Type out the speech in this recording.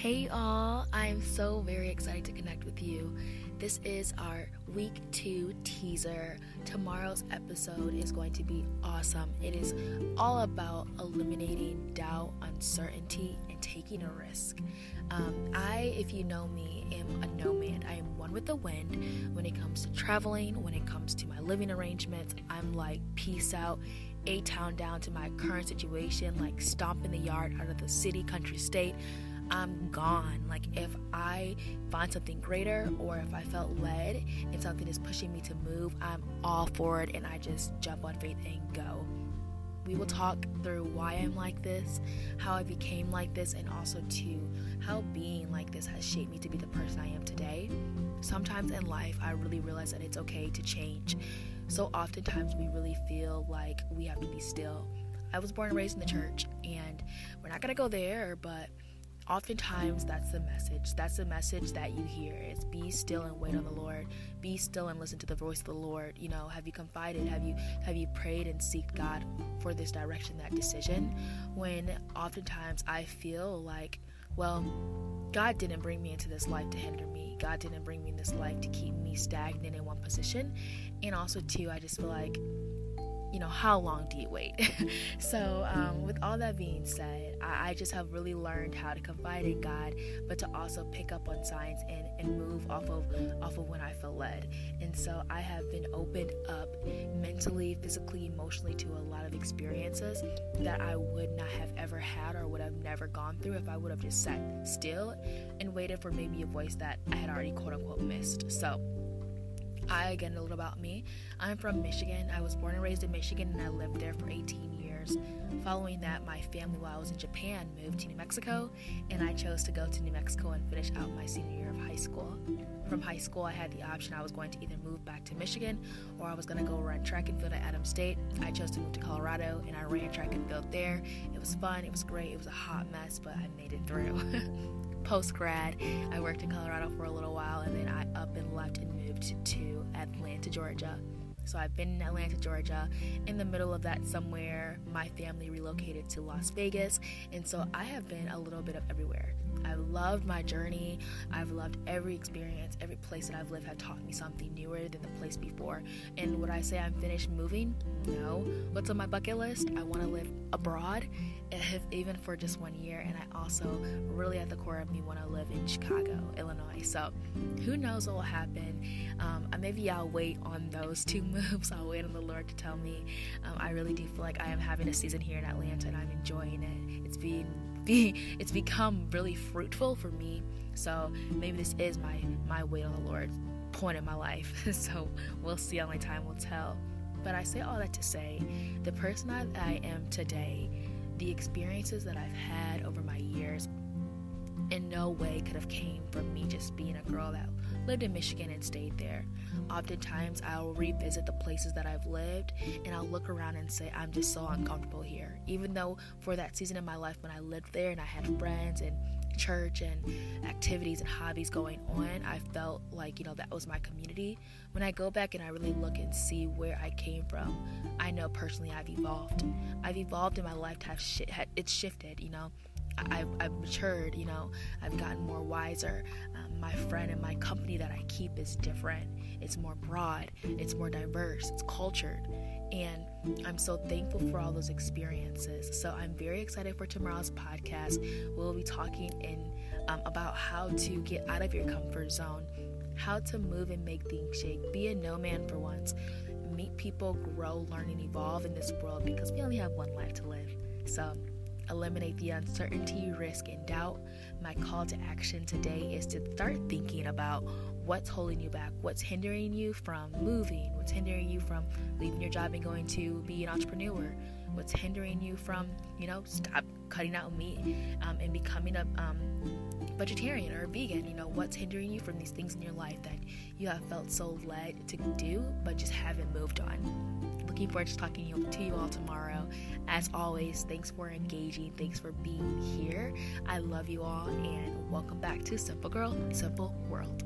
Hey, y'all, I'm so very excited to connect with you. This is our week two teaser. Tomorrow's episode is going to be awesome. It is all about eliminating doubt, uncertainty, and taking a risk. Um, I, if you know me, am a nomad. I am one with the wind when it comes to traveling, when it comes to my living arrangements. I'm like, peace out. A town down to my current situation, like stomp in the yard out of the city, country, state. I'm gone. Like if I find something greater or if I felt led and something is pushing me to move, I'm all for it and I just jump on faith and go. We will talk through why I'm like this, how I became like this, and also to how being like this has shaped me to be the person I am today. Sometimes in life, I really realize that it's okay to change. So oftentimes, we really feel like we have to be still. I was born and raised in the church, and we're not gonna go there, but oftentimes that's the message. That's the message that you hear is be still and wait on the lord. Be still and listen to the voice of the lord. You know have you confided? Have you have you prayed and seek god for this direction that decision? When oftentimes i feel like well god didn't bring me into this life to hinder me. God didn't bring me in this life to keep me stagnant in one position. And also too i just feel like you know, how long do you wait? so, um, with all that being said, I, I, just have really learned how to confide in God, but to also pick up on signs and, and move off of off of when I feel led. And so, I have been opened up mentally, physically, emotionally to a lot of experiences that I would not have ever had or would have never gone through if I would have just sat still and waited for maybe a voice that I had already quote unquote missed. So, I, again, a little about me. I'm from Michigan. I was born and raised in Michigan and I lived there for 18 years. Following that, my family, while I was in Japan, moved to New Mexico, and I chose to go to New Mexico and finish out my senior year of high school. From high school, I had the option I was going to either move back to Michigan or I was going to go run track and field at Adams State. I chose to move to Colorado and I ran track and field there. It was fun, it was great, it was a hot mess, but I made it through. Post grad, I worked in Colorado for a little while and then I up and left and moved to Atlanta, Georgia. So I've been in Atlanta, Georgia. In the middle of that, somewhere, my family relocated to Las Vegas. And so I have been a little bit of everywhere. I've loved my journey. I've loved every experience. Every place that I've lived had taught me something newer than the place before. And would I say I'm finished moving? No. What's on my bucket list? I want to live abroad, if, even for just one year. And I also, really at the core of me, want to live in Chicago, Illinois. So who knows what will happen? Um, maybe I'll wait on those two moves. I'll wait on the Lord to tell me. Um, I really do feel like I am having a season here in Atlanta and I'm enjoying it. It's been be it's become really fruitful for me. So maybe this is my my wait on the Lord point in my life. so we'll see. Only time will tell. But I say all that to say, the person that I am today, the experiences that I've had over my years, in no way could have came from me just being a girl that lived in Michigan and stayed there. Oftentimes, I'll revisit the places that I've lived and I'll look around and say, I'm just so uncomfortable here. Even though for that season in my life when I lived there and I had friends and church and activities and hobbies going on, I felt like, you know, that was my community. When I go back and I really look and see where I came from, I know personally I've evolved. I've evolved in my life to have shit, it's shifted, you know. I've, I've matured, you know, I've gotten more wiser. Um, my friend and my company that I keep is different. It's more broad, it's more diverse, it's cultured. And I'm so thankful for all those experiences. So I'm very excited for tomorrow's podcast. We'll be talking in um, about how to get out of your comfort zone, how to move and make things shake, be a no man for once, meet people, grow, learn, and evolve in this world because we only have one life to live. So eliminate the uncertainty, risk, and doubt. My call to action today is to start thinking about what's holding you back, what's hindering you from moving, what's hindering you from leaving your job and going to be an entrepreneur, what's hindering you from, you know, stop cutting out meat um, and becoming a um, vegetarian or vegan. You know, what's hindering you from these things in your life that you have felt so led to do but just haven't moved on. Looking forward to talking to you all tomorrow. As always, thanks for engaging. Thanks for being here. I love you all and welcome back to Simple Girl, Simple World.